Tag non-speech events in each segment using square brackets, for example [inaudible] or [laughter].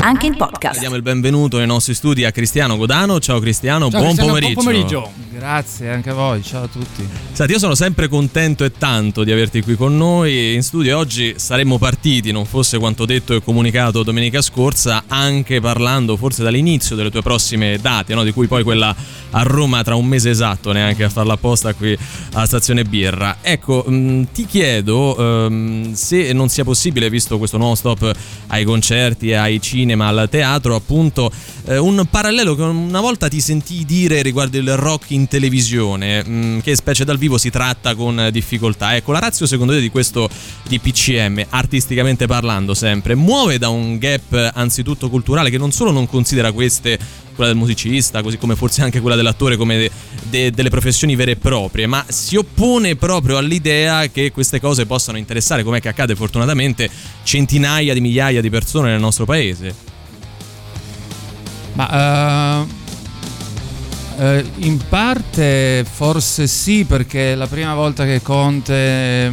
Anche in podcast. Diamo il benvenuto nei nostri studi a Cristiano Godano. Ciao Cristiano, Ciao, buon, Cristiano, pomeriggio. buon pomeriggio. Grazie anche a voi, ciao a tutti. Senti, io sono sempre contento e tanto di averti qui con noi in studio. Oggi saremmo partiti, non fosse quanto detto e comunicato domenica scorsa, anche parlando forse dall'inizio delle tue prossime date, no? di cui poi quella a Roma tra un mese esatto, neanche a farla apposta qui alla stazione Birra. Ecco, mh, ti chiedo mh, se non sia possibile, visto questo nuovo stop ai concerti, ai cinema, al teatro, appunto, eh, un parallelo che una volta ti sentii dire riguardo il rock in televisione, mh, che specie dal vivo si tratta con difficoltà. Ecco, la razza secondo te di questo di PCM, artisticamente parlando sempre, muove da un gap anzitutto culturale che non solo non considera queste quella del musicista, così come forse anche quella dell'attore come de, de, delle professioni vere e proprie, ma si oppone proprio all'idea che queste cose possano interessare, come che accade fortunatamente, centinaia di migliaia di persone nel nostro paese. Ma uh, uh, in parte forse sì, perché la prima volta che Conte,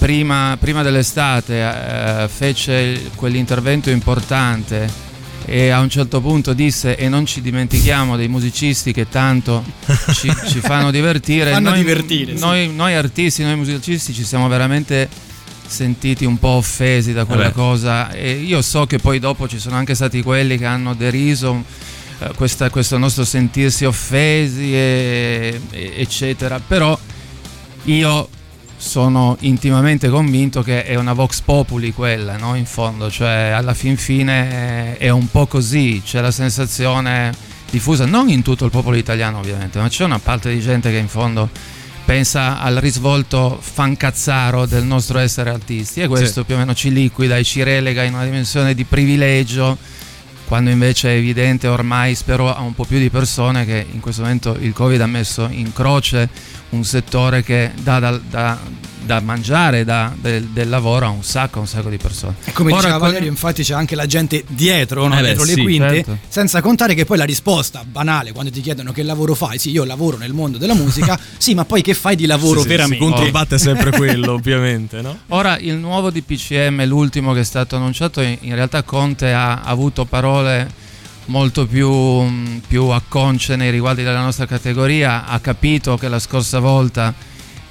prima, prima dell'estate, uh, fece quell'intervento importante e a un certo punto disse e non ci dimentichiamo dei musicisti che tanto ci, [laughs] ci fanno divertire. fanno noi, divertire. Noi, sì. noi, artisti, noi musicisti ci siamo veramente sentiti un po' offesi da quella Vabbè. cosa e io so che poi dopo ci sono anche stati quelli che hanno deriso eh, questa, questo nostro sentirsi offesi e, e- eccetera però io sono intimamente convinto che è una vox populi quella, no? In fondo, cioè alla fin fine è, un po' così, c'è la sensazione diffusa, non in tutto il popolo italiano ovviamente, ma c'è una parte di gente che in fondo pensa al risvolto fancazzaro del nostro essere artisti e questo Sì. più o meno ci liquida e ci relega in una dimensione di privilegio quando invece è evidente ormai spero a un po' più di persone che in questo momento il Covid ha messo in croce un settore che dà da, da- da mangiare, dà del, del lavoro a un sacco, a un sacco di persone. E come Ora, diceva Valerio, infatti c'è anche la gente dietro, no? Eh beh, dietro sì, le quinte, certo. senza contare che poi la risposta banale quando ti chiedono che lavoro fai, sì, io lavoro nel mondo della musica, [laughs] sì, ma poi che fai di lavoro Sì, sì, veramente? Si controbatte sempre [laughs] quello, ovviamente, no? Ora il nuovo DPCM, l'ultimo che è stato annunciato, in in realtà Conte ha avuto parole molto più, più acconce nei riguardi della nostra categoria, ha capito che la scorsa volta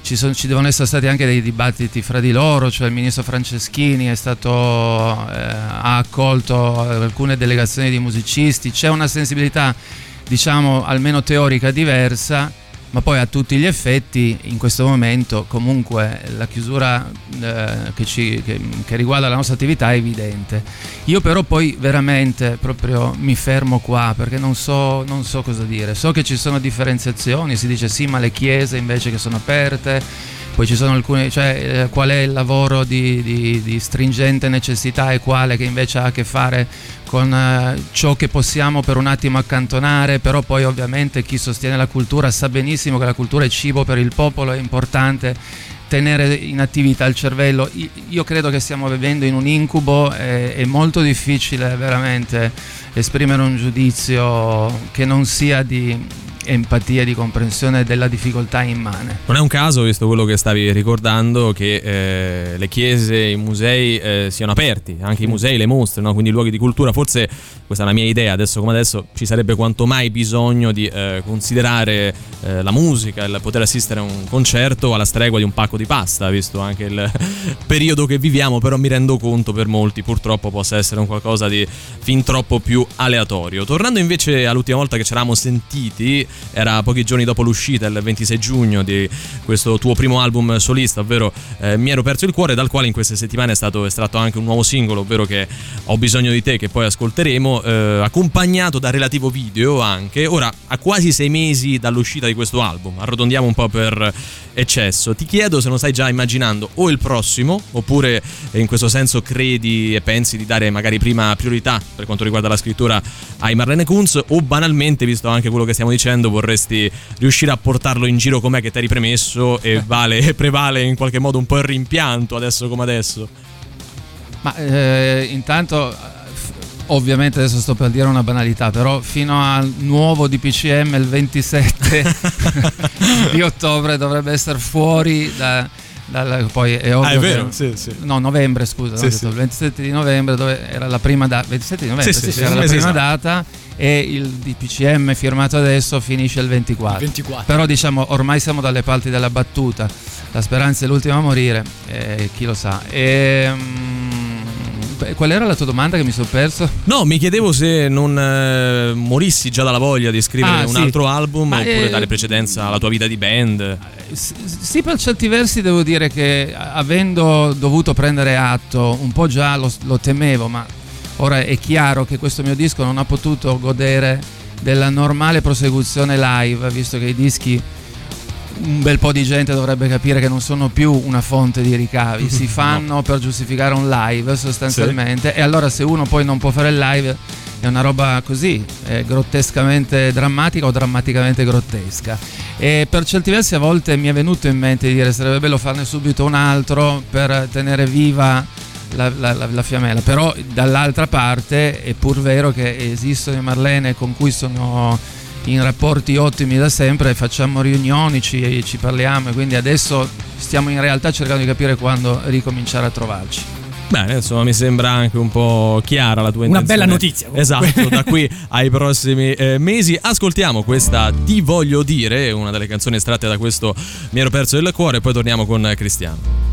ci, sono- ci devono essere stati anche dei dibattiti fra di loro, cioè il ministro Franceschini stato, eh, ha accolto alcune delegazioni di musicisti, c'è una sensibilità diciamo almeno teorica diversa ma poi a tutti gli effetti in questo momento comunque la chiusura eh, che, ci- che- che riguarda la nostra attività è evidente. Io però poi veramente proprio mi fermo qua perché non so, non so cosa dire. So che ci sono differenziazioni, si dice sì ma le chiese invece che sono aperte, poi ci sono alcune, cioè eh, qual è il lavoro di, di- di stringente necessità e quale che invece ha a che fare con eh, ciò che possiamo per un attimo accantonare, però poi ovviamente chi sostiene la cultura sa benissimo che la cultura è cibo per il popolo, è importante tenere in attività il cervello. Io credo che stiamo vivendo in un incubo, è, è molto difficile veramente esprimere un giudizio che non sia di empatia di comprensione della difficoltà immane. Non è un caso, visto quello che stavi ricordando, che eh, le chiese, i musei eh, siano aperti, anche i musei, le mostre, no? quindi i luoghi di cultura. Forse, questa è la mia idea, adesso come adesso ci sarebbe quanto mai bisogno di eh, considerare eh, la musica, il poter assistere a un concerto alla stregua di un pacco di pasta, visto anche il [laughs] periodo che viviamo, però mi rendo conto per molti purtroppo possa essere un qualcosa di fin troppo più aleatorio. Tornando invece all'ultima volta che ci eravamo sentiti, era pochi giorni dopo l'uscita, il 26 giugno, di questo tuo primo album solista, ovvero eh, Mi ero perso il cuore, dal quale in queste settimane è stato estratto anche un nuovo singolo, ovvero che Ho bisogno di te, che poi ascolteremo, eh, accompagnato da relativo video anche. Ora, a quasi sei mesi dall'uscita di questo album, arrotondiamo un po' per eccesso, ti chiedo se non stai già immaginando o il prossimo, oppure eh, in questo senso credi e pensi di dare magari prima priorità per quanto riguarda la scrittura ai Marlene Kunz, o banalmente, visto anche quello che stiamo dicendo, vorresti riuscire a portarlo in giro com'è che ti eri premesso e vale, prevale in qualche modo un po' il rimpianto adesso come adesso. Ma eh, intanto eh, ovviamente adesso sto per dire una banalità, però fino al nuovo DPCM il 27 [laughs] di ottobre dovrebbe essere fuori da, dal, poi è ovvio ah, è vero, che, sì, sì. No, novembre, scusa, sì, sì. il 27 di novembre dove era la prima data, 27 di novembre, sì, sì, era la prima esatto. data e il DPCM firmato adesso finisce il 24. 24. Però diciamo ormai siamo dalle parti della battuta, la speranza è l'ultima a morire, eh, chi lo sa. E, mm, qual era la tua domanda che mi sono perso? No, mi chiedevo se non eh, morissi già dalla voglia di scrivere Ah, un sì. altro album Ma, oppure eh, dare precedenza alla tua vita di band. Sì, per certi versi devo dire che avendo dovuto prendere atto, un po' già lo, lo temevo, ma ora è chiaro che questo mio disco non ha potuto godere della normale prosecuzione live, visto che i dischi un bel po' di gente dovrebbe capire che non sono più una fonte di ricavi, [laughs] si fanno per giustificare un live sostanzialmente. E allora se uno poi non può fare il live è una roba così, grottescamente drammatica o drammaticamente grottesca. E per certi versi a volte mi è venuto in mente di dire sarebbe bello farne subito un altro per tenere viva la, la- la- la fiammella, però dall'altra parte è pur vero che esistono i Marlene con cui sono in rapporti ottimi da sempre, facciamo riunioni, ci, ci parliamo e quindi adesso stiamo in realtà cercando di capire quando ricominciare a trovarci. Bene, insomma, mi sembra anche un po' chiara la tua Una intenzione. bella notizia, comunque. Esatto, da qui [laughs] ai prossimi eh, mesi. Ascoltiamo questa Ti voglio dire, una delle canzoni estratte da questo Mi ero perso il cuore, e poi torniamo con Cristiano.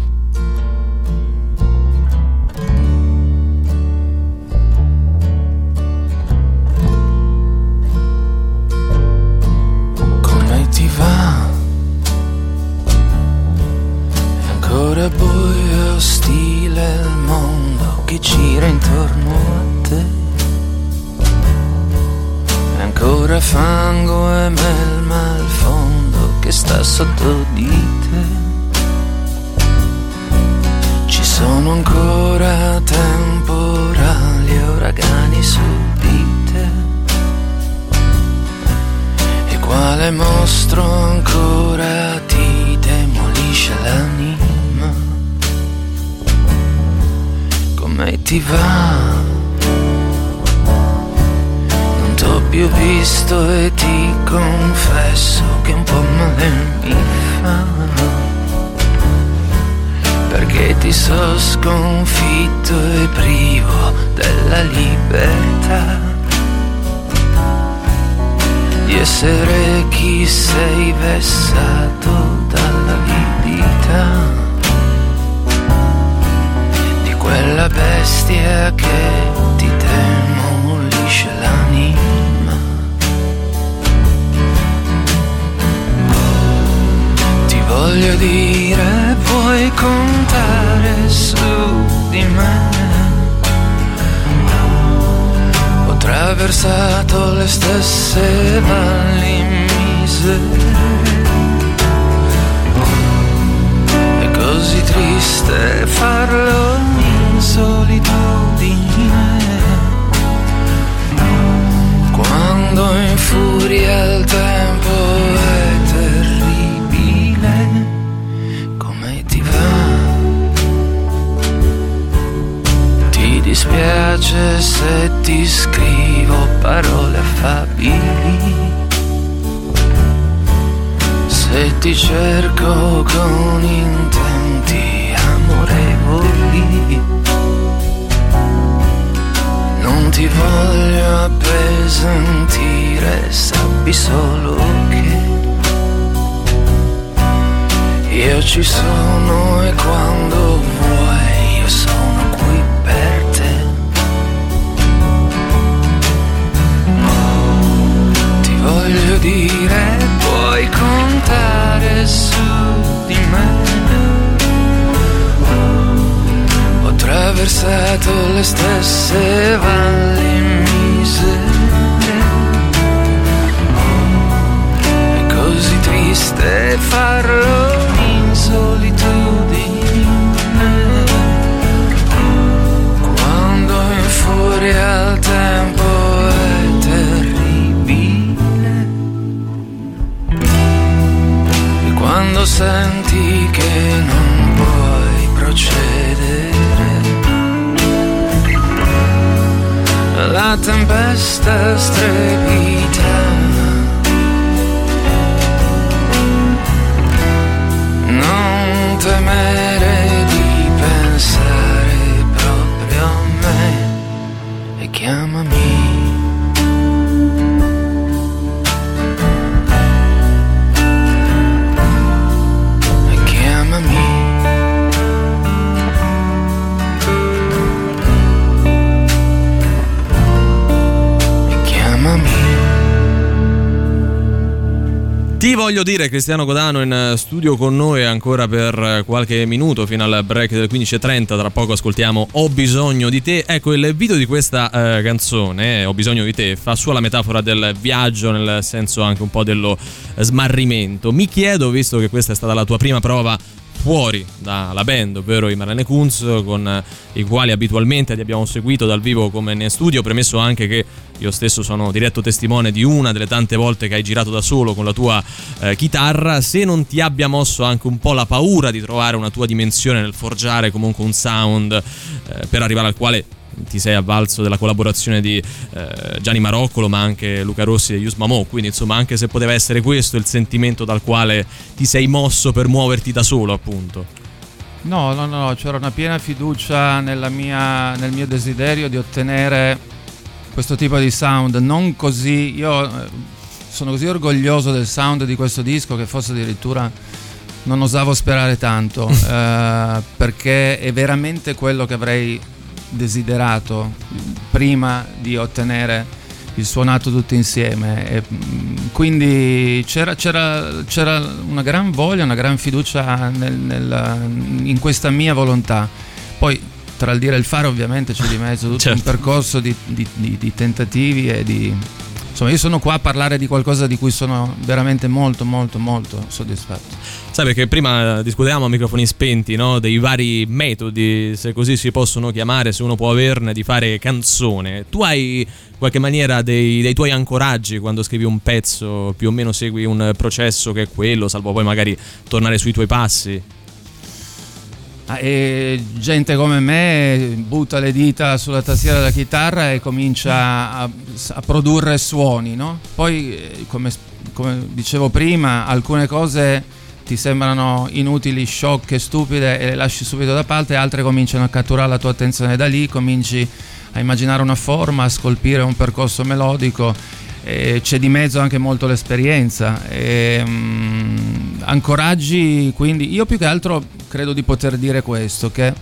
Ancora buio ostile il mondo che gira intorno a te. Ancora fango e melma al fondo che sta sotto di te. Ci sono ancora temporali uragani su di te. E quale mostro ancora ti demolisce l'anima? Come ti va? Non t'ho più visto e ti confesso che un po' male mi fa. Perché ti so sconfitto e privo della libertà di essere chi sei vessato quella bestia che ti demolisce l'anima. Ti voglio dire, puoi contare su di me. Ho attraversato le stesse valli misere. Così triste farlo solitudine. Quando infuria il tempo è terribile. Come ti va? Ti dispiace se ti scrivo parole affabili? Se ti cerco con intenti ti voglio appesantire, sappi solo che io ci sono e quando triste Ti voglio dire Cristiano Godano in eh, studio con noi ancora per eh, qualche minuto fino al break del 15.30, tra poco ascoltiamo Ho bisogno di te. Ecco il video di questa eh, canzone, eh, Ho bisogno di te, fa sua la metafora del viaggio nel senso anche un po' dello smarrimento. Mi chiedo, visto che questa è stata la tua prima prova fuori dalla band, ovvero i Marlene Kunz, con i quali abitualmente ti abbiamo seguito dal vivo come in studio, premesso anche che io stesso sono diretto testimone di una delle tante volte che hai girato da solo con la tua eh, chitarra, se non ti abbia mosso anche un po' la paura di trovare una tua dimensione nel forgiare comunque un sound eh, per arrivare al quale ti sei avvalso della collaborazione di eh, Gianni Maroccolo ma anche Luca Rossi e Yus Mamò quindi insomma anche se poteva essere questo il sentimento dal quale ti sei mosso per muoverti da solo appunto No, no, no, c'era una piena fiducia nella mia- nel mio desiderio di ottenere questo tipo di sound. Non così, io eh, sono così orgoglioso del sound di questo disco che forse addirittura non osavo sperare tanto, [laughs] eh, perché è veramente quello che avrei desiderato prima di ottenere il suonato tutti insieme. E, mm, quindi c'era, c'era- c'era una gran voglia, una gran fiducia nel- nel- in questa mia volontà. Poi tra il dire e il fare ovviamente c'è di mezzo tutto Certo. un percorso di, di- di- di tentativi e di... Insomma, io sono qua a parlare di qualcosa di cui sono veramente molto, molto, molto soddisfatto. Sai perché prima discutevamo a microfoni spenti no? dei vari metodi, se così si possono chiamare, se uno può averne, di fare canzone. Tu hai in qualche maniera dei, dei tuoi ancoraggi quando scrivi un pezzo, più o meno segui un processo che è quello, salvo poi magari tornare sui tuoi passi. Ah, E gente come me butta le dita sulla tastiera della chitarra e comincia a, a produrre suoni, no? Poi, eh, come, come dicevo prima, alcune cose ti sembrano inutili, sciocche, stupide e le lasci subito da parte, altre cominciano a catturare la tua attenzione da lì, cominci a immaginare una forma, a scolpire un percorso melodico c'è di mezzo anche molto l'esperienza. E, mm, ancoraggi, quindi io più che altro credo di poter dire questo, che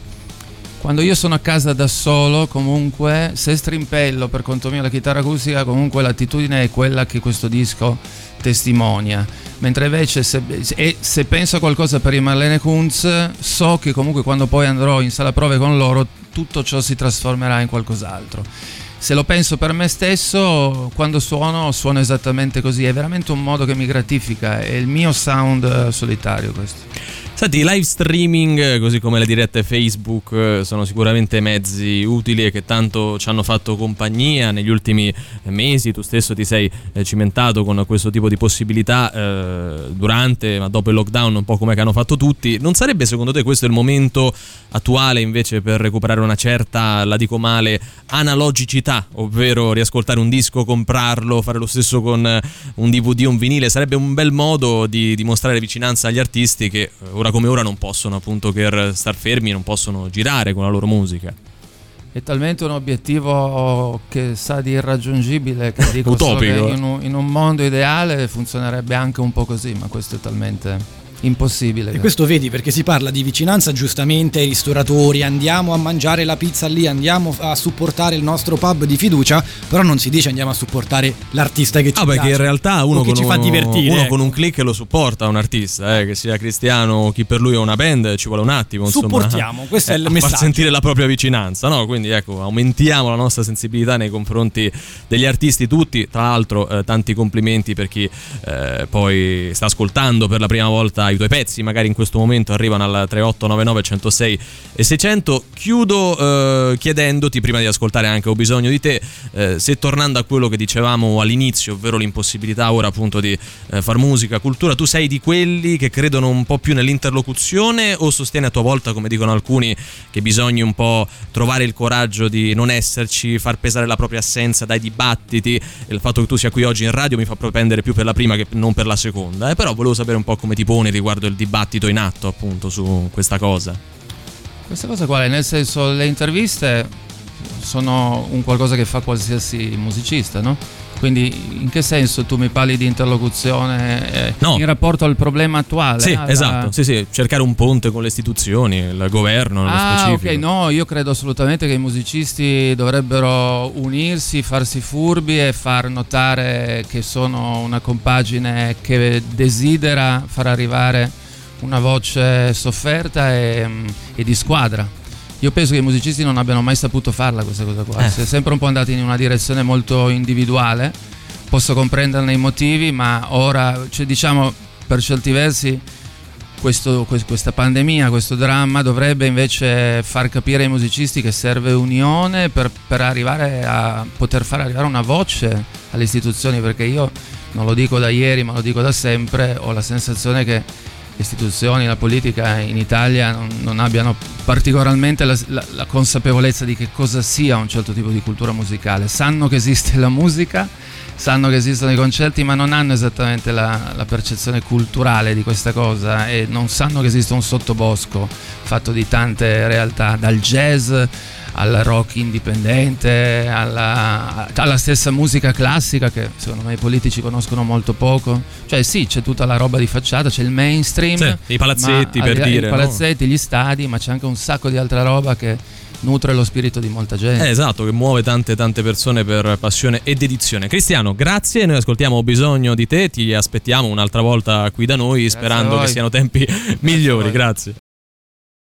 quando io sono a casa da solo, comunque, se strimpello per conto mio la chitarra acustica, comunque l'attitudine è quella che questo disco testimonia. Mentre invece se, e se penso a qualcosa per i Marlene Kunz, so che comunque quando poi andrò in sala prove con loro, tutto ciò si trasformerà in qualcos'altro. Se lo penso per me stesso, quando suono, suono esattamente così. È veramente un modo che mi gratifica. È il mio sound eh, solitario questo. Senti, i live streaming, così come le dirette Facebook, sono sicuramente mezzi utili e che tanto ci hanno fatto compagnia negli ultimi mesi. Tu stesso ti sei eh, cimentato con questo tipo di possibilità eh, durante, ma dopo il lockdown, un po' come hanno fatto tutti. Non sarebbe secondo te questo il momento attuale invece per recuperare una certa, la dico male, analogicità, ovvero riascoltare un disco, comprarlo, fare lo stesso con un DVD, un vinile? Sarebbe un bel modo di dimostrare vicinanza agli artisti che eh, ora come ora non possono appunto per star fermi, non possono girare con la loro musica. È talmente un obiettivo che sa di irraggiungibile che dico solo che Utopico. in un, in un mondo ideale funzionerebbe anche un po' così, ma questo è talmente impossibile. E questo vedi perché si parla di vicinanza giustamente ai ristoratori, andiamo a mangiare la pizza lì, andiamo a supportare il nostro pub di fiducia, però non si dice andiamo a supportare l'artista che ci Ah, perché piace in realtà uno, con, ci fa divertire. uno ecco. con un click lo supporta un artista, eh, che sia cristiano o chi per lui è una band, ci vuole un attimo. Insomma, Supportiamo, questo è il a messaggio. Far sentire la propria vicinanza, no? Quindi ecco, aumentiamo la nostra sensibilità nei confronti degli artisti tutti. Tra l'altro, eh, tanti complimenti per chi eh, poi sta ascoltando per la prima volta i tuoi pezzi magari in questo momento arrivano al 3899 106 e 600. Chiudo eh, chiedendoti, prima di ascoltare anche Ho bisogno di te, eh, se tornando a quello che dicevamo all'inizio, ovvero l'impossibilità ora appunto di eh, far musica, cultura, tu sei di quelli che credono un po' più nell'interlocuzione o sostieni a tua volta, come dicono alcuni, che bisogna un po' trovare il coraggio di non esserci, far pesare la propria assenza dai dibattiti il fatto che tu sia qui oggi in radio mi fa propendere più per la prima che non per la seconda, eh? però volevo sapere un po' come ti poni riguardo il dibattito in atto appunto su questa cosa. Questa cosa quale? Nel senso, le interviste sono un qualcosa che fa qualsiasi musicista, no? Quindi in che senso tu mi parli di interlocuzione eh, No. in rapporto al problema attuale? Sì, alla- esatto, sì, sì, cercare un ponte con le istituzioni, il governo nello Ah, specifico. ok, no, io credo assolutamente che i musicisti dovrebbero unirsi, farsi furbi e far notare che sono una compagine che desidera far arrivare una voce sofferta e, e di squadra. Io penso che i musicisti non abbiano mai saputo farla questa cosa qua, Eh. si è sempre un po' andati in una direzione molto individuale, posso comprenderne i motivi, ma ora, cioè, diciamo, per certi versi questo- que- questa pandemia, questo dramma dovrebbe invece far capire ai musicisti che serve unione per, per arrivare a poter far arrivare una voce alle istituzioni, perché io non lo dico da ieri, ma lo dico da sempre, ho la sensazione che istituzioni, la politica in Italia non, non abbiano particolarmente la, la- la consapevolezza di che cosa sia un certo tipo di cultura musicale. Sanno che esiste la musica, sanno che esistono i concerti, ma non hanno esattamente la, la percezione culturale di questa cosa e non sanno che esiste un sottobosco fatto di tante realtà, dal jazz al rock indipendente, alla, alla stessa musica classica che secondo me i politici conoscono molto poco. Cioè sì, c'è tutta la roba di facciata, c'è il mainstream, Sì, i palazzetti, ma per al dire, I no? palazzetti, gli stadi, ma c'è anche un sacco di altra roba che nutre lo spirito di molta gente. Eh, esatto, che muove tante tante persone per passione e dedizione. Cristiano, grazie, noi ascoltiamo Ho bisogno di te, ti aspettiamo un'altra volta qui da noi, Grazie sperando che siano tempi [laughs] migliori, voi. grazie.